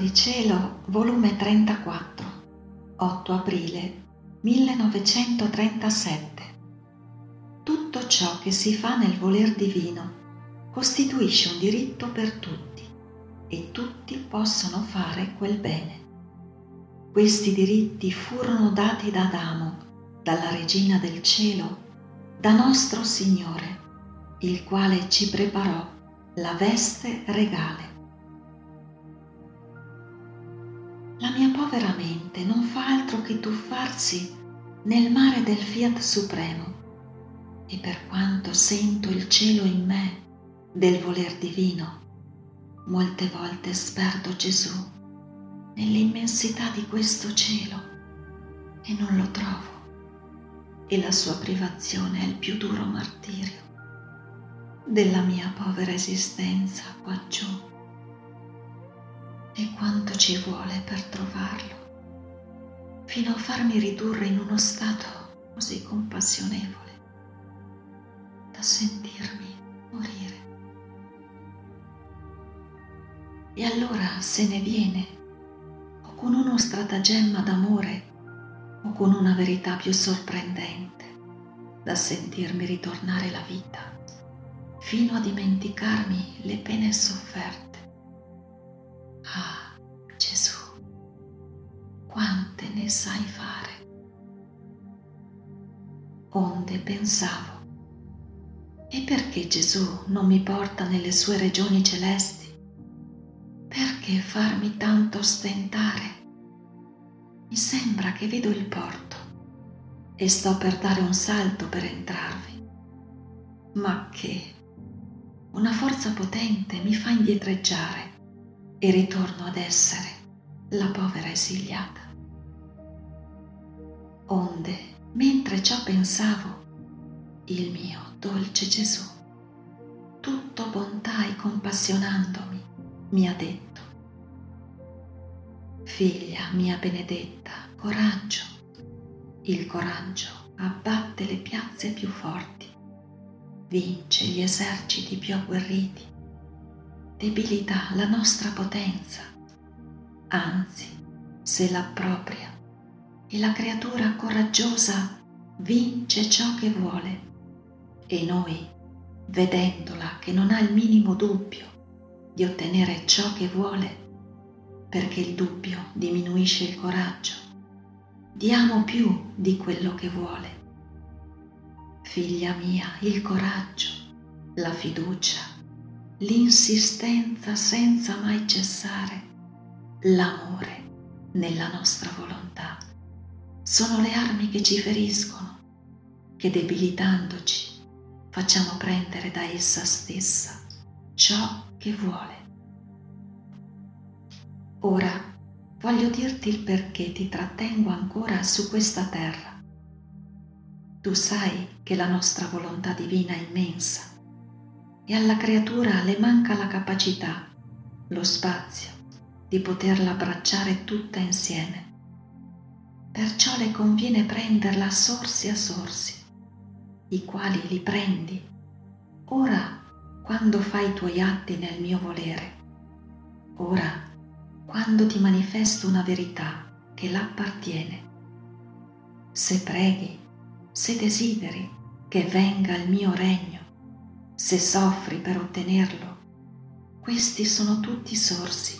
di Cielo, volume 34, 8 aprile 1937. Tutto ciò che si fa nel voler divino costituisce un diritto per tutti e tutti possono fare quel bene. Questi diritti furono dati da Adamo, dalla Regina del Cielo, da nostro Signore, il quale ci preparò la veste regale. La mia povera mente non fa altro che tuffarsi nel mare del fiat supremo. E per quanto sento il cielo in me del voler divino, molte volte sperdo Gesù nell'immensità di questo cielo e non lo trovo. E la sua privazione è il più duro martirio della mia povera esistenza qua quanto ci vuole per trovarlo, fino a farmi ridurre in uno stato così compassionevole da sentirmi morire. E allora se ne viene, o con uno stratagemma d'amore, o con una verità più sorprendente, da sentirmi ritornare la vita fino a dimenticarmi le pene sofferte. Quante ne sai fare. Onde pensavo, e perché Gesù non mi porta nelle sue regioni celesti? Perché farmi tanto stentare? Mi sembra che vedo il porto e sto per dare un salto per entrarvi. Ma che una forza potente mi fa indietreggiare e ritorno ad essere la povera esiliata. Onde, mentre ciò pensavo, il mio dolce Gesù, tutto bontà e compassionandomi, mi ha detto, Figlia mia benedetta, coraggio, il coraggio abbatte le piazze più forti vince gli eserciti più agguerriti, debilita la nostra potenza, anzi se l'appropria e la creatura coraggiosa vince ciò che vuole. E noi, vedendola che non ha il minimo dubbio di ottenere ciò che vuole, perché il dubbio diminuisce il coraggio, diamo più di quello che vuole. Figlia mia, il coraggio, la fiducia, l'insistenza senza mai cessare, l'amore nella nostra volontà sono le armi che ci feriscono, che debilitandoci facciamo prendere da essa stessa ciò che vuole. Ora voglio dirti il perché ti trattengo ancora su questa terra tu sai che la nostra volontà divina è immensa e alla creatura le manca la capacità, lo spazio di poterla abbracciare tutta insieme. Perciò le conviene prenderla sorsi a sorsi, i quali li prendi ora quando fai i tuoi atti nel mio volere, ora quando ti manifesto una verità che l'appartiene. Se preghi, se desideri che venga il mio regno, se soffri per ottenerlo, questi sono tutti sorsi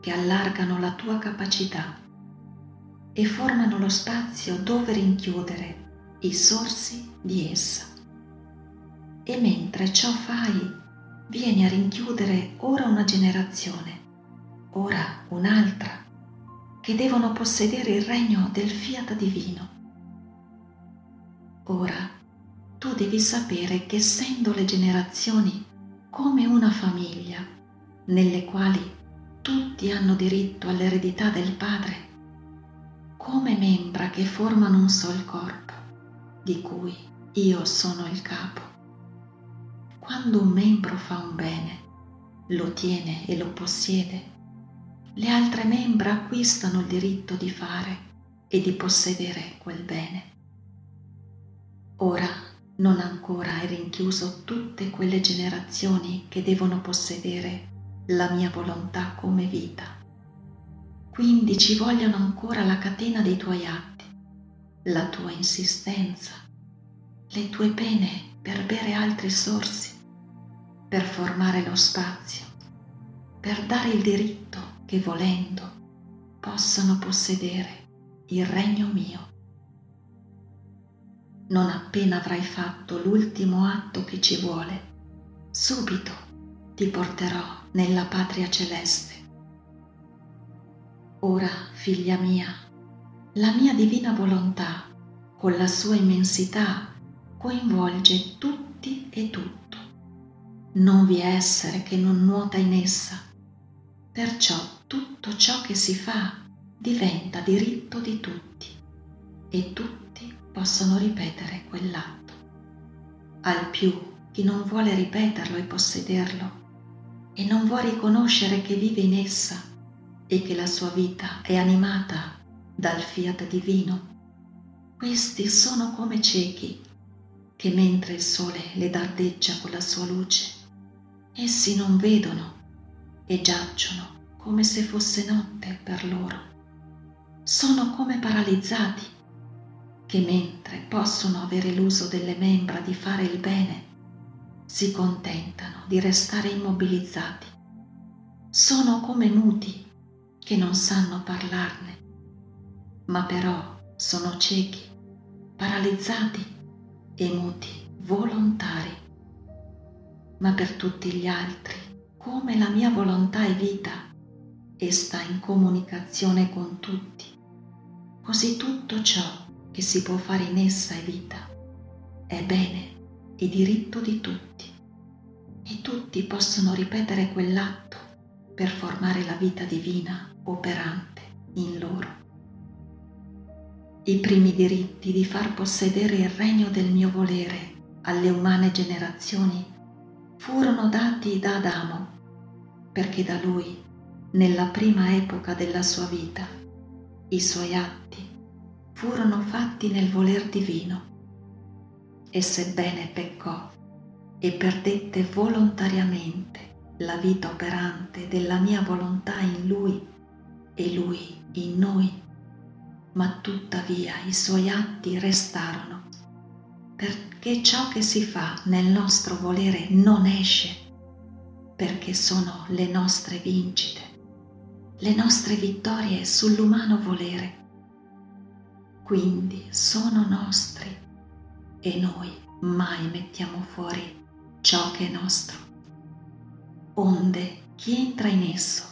che allargano la tua capacità e formano lo spazio dove rinchiudere i sorsi di essa. E mentre ciò fai, vieni a rinchiudere ora una generazione, ora un'altra, che devono possedere il regno del fiat divino Ora, tu devi sapere che essendo le generazioni come una famiglia, nelle quali tutti hanno diritto all'eredità del Padre, come membra che formano un sol corpo, di cui io sono il capo. Quando un membro fa un bene, lo tiene e lo possiede, le altre membra acquistano il diritto di fare e di possedere quel bene. Ora non ancora è rinchiuso tutte quelle generazioni che devono possedere la mia volontà come vita, Quindi ci vogliono ancora la catena dei tuoi atti, la tua insistenza, le tue pene per bere altri sorsi, per formare lo spazio, per dare il diritto che volendo possano possedere il regno mio. Non appena avrai fatto l'ultimo atto che ci vuole, subito ti porterò nella patria celeste Ora, figlia mia, la mia divina volontà, con la sua immensità, coinvolge tutti e tutto. Non vi è essere che non nuota in essa. Perciò tutto ciò che si fa diventa diritto di tutti e tutti possono ripetere quell'atto. Al più chi non vuole ripeterlo e possederlo e non vuole riconoscere che vive in essa e che la sua vita è animata dal fiat divino, questi sono come ciechi che mentre il sole le dardeggia con la sua luce, essi non vedono e giacciono come se fosse notte per loro. Sono come paralizzati che mentre possono avere l'uso delle membra di fare il bene, si contentano di restare immobilizzati. Sono come muti che non sanno parlarne, ma però sono ciechi, paralizzati e muti volontari. Ma per tutti gli altri, come la mia volontà è vita e sta in comunicazione con tutti, così tutto ciò che si può fare in essa è vita, è bene e diritto di tutti. E tutti possono ripetere quell'atto per formare la vita divina operante in loro. I primi diritti di far possedere il regno del mio volere alle umane generazioni furono dati da Adamo, perché da lui, nella prima epoca della sua vita, i suoi atti furono fatti nel voler divino. E sebbene peccò e perdette volontariamente la vita operante della mia volontà in lui e lui in noi, ma tuttavia i suoi atti restarono, perché ciò che si fa nel nostro volere non esce, perché sono le nostre vincite, le nostre vittorie sull'umano volere. Quindi sono nostri e noi mai mettiamo fuori ciò che è nostro. Onde chi entra in esso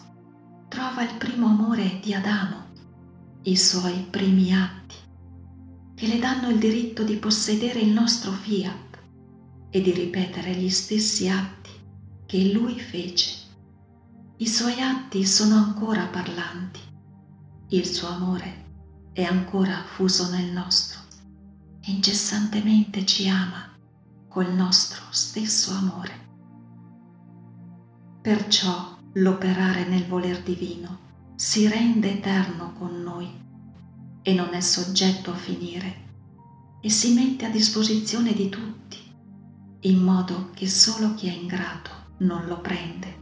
trova il primo amore di Adamo, i suoi primi atti, che le danno il diritto di possedere il nostro fiat e di ripetere gli stessi atti che lui fece. I suoi atti sono ancora parlanti, il suo amore è ancora fuso nel nostro e incessantemente ci ama col nostro stesso amore. Perciò l'operare nel voler divino si rende eterno con noi e non è soggetto a finire e si mette a disposizione di tutti in modo che solo chi è ingrato non lo prende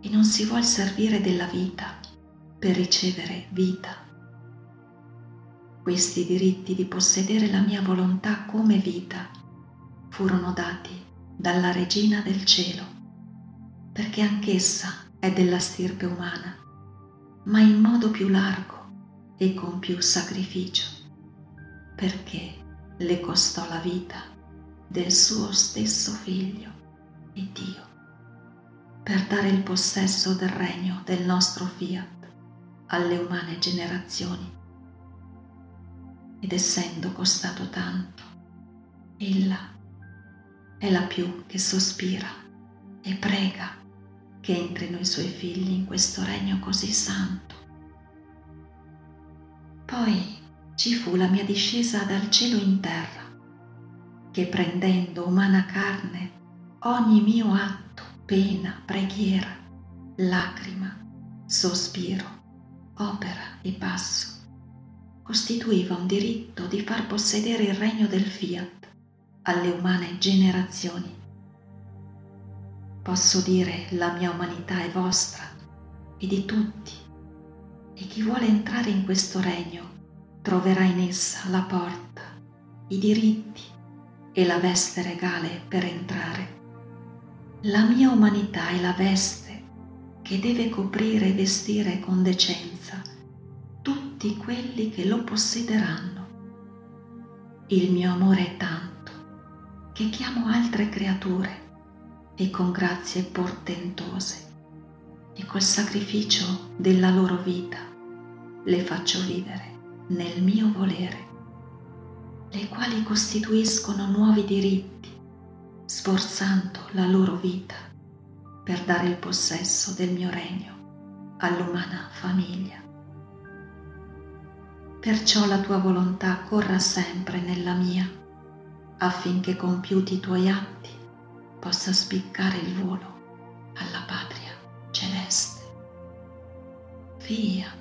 e non si vuol servire della vita per ricevere vita. Questi diritti di possedere la mia volontà come vita furono dati dalla Regina del Cielo perché anch'essa è della stirpe umana, ma in modo più largo e con più sacrificio, perché le costò la vita del suo stesso figlio e Dio, per dare il possesso del regno del nostro fiat alle umane generazioni. Ed essendo costato tanto, ella è la più che sospira e prega che entrino i suoi figli in questo regno così santo. Poi ci fu la mia discesa dal cielo in terra, che prendendo umana carne ogni mio atto, pena, preghiera, lacrima, sospiro, opera e passo, costituiva un diritto di far possedere il regno del fiat alle umane generazioni Posso dire la mia umanità è vostra e di tutti E chi vuole entrare in questo regno troverà in essa la porta, i diritti e la veste regale per entrare. La mia umanità è la veste che deve coprire e vestire con decenza tutti quelli che lo possederanno. Il mio amore è tanto che chiamo altre creature e con grazie portentose e col sacrificio della loro vita le faccio vivere nel mio volere, le quali costituiscono nuovi diritti, sforzando la loro vita per dare il possesso del mio regno all'umana famiglia. Perciò la tua volontà corra sempre nella mia, affinché compiuti i tuoi atti possa spiccare il volo alla patria celeste. Via.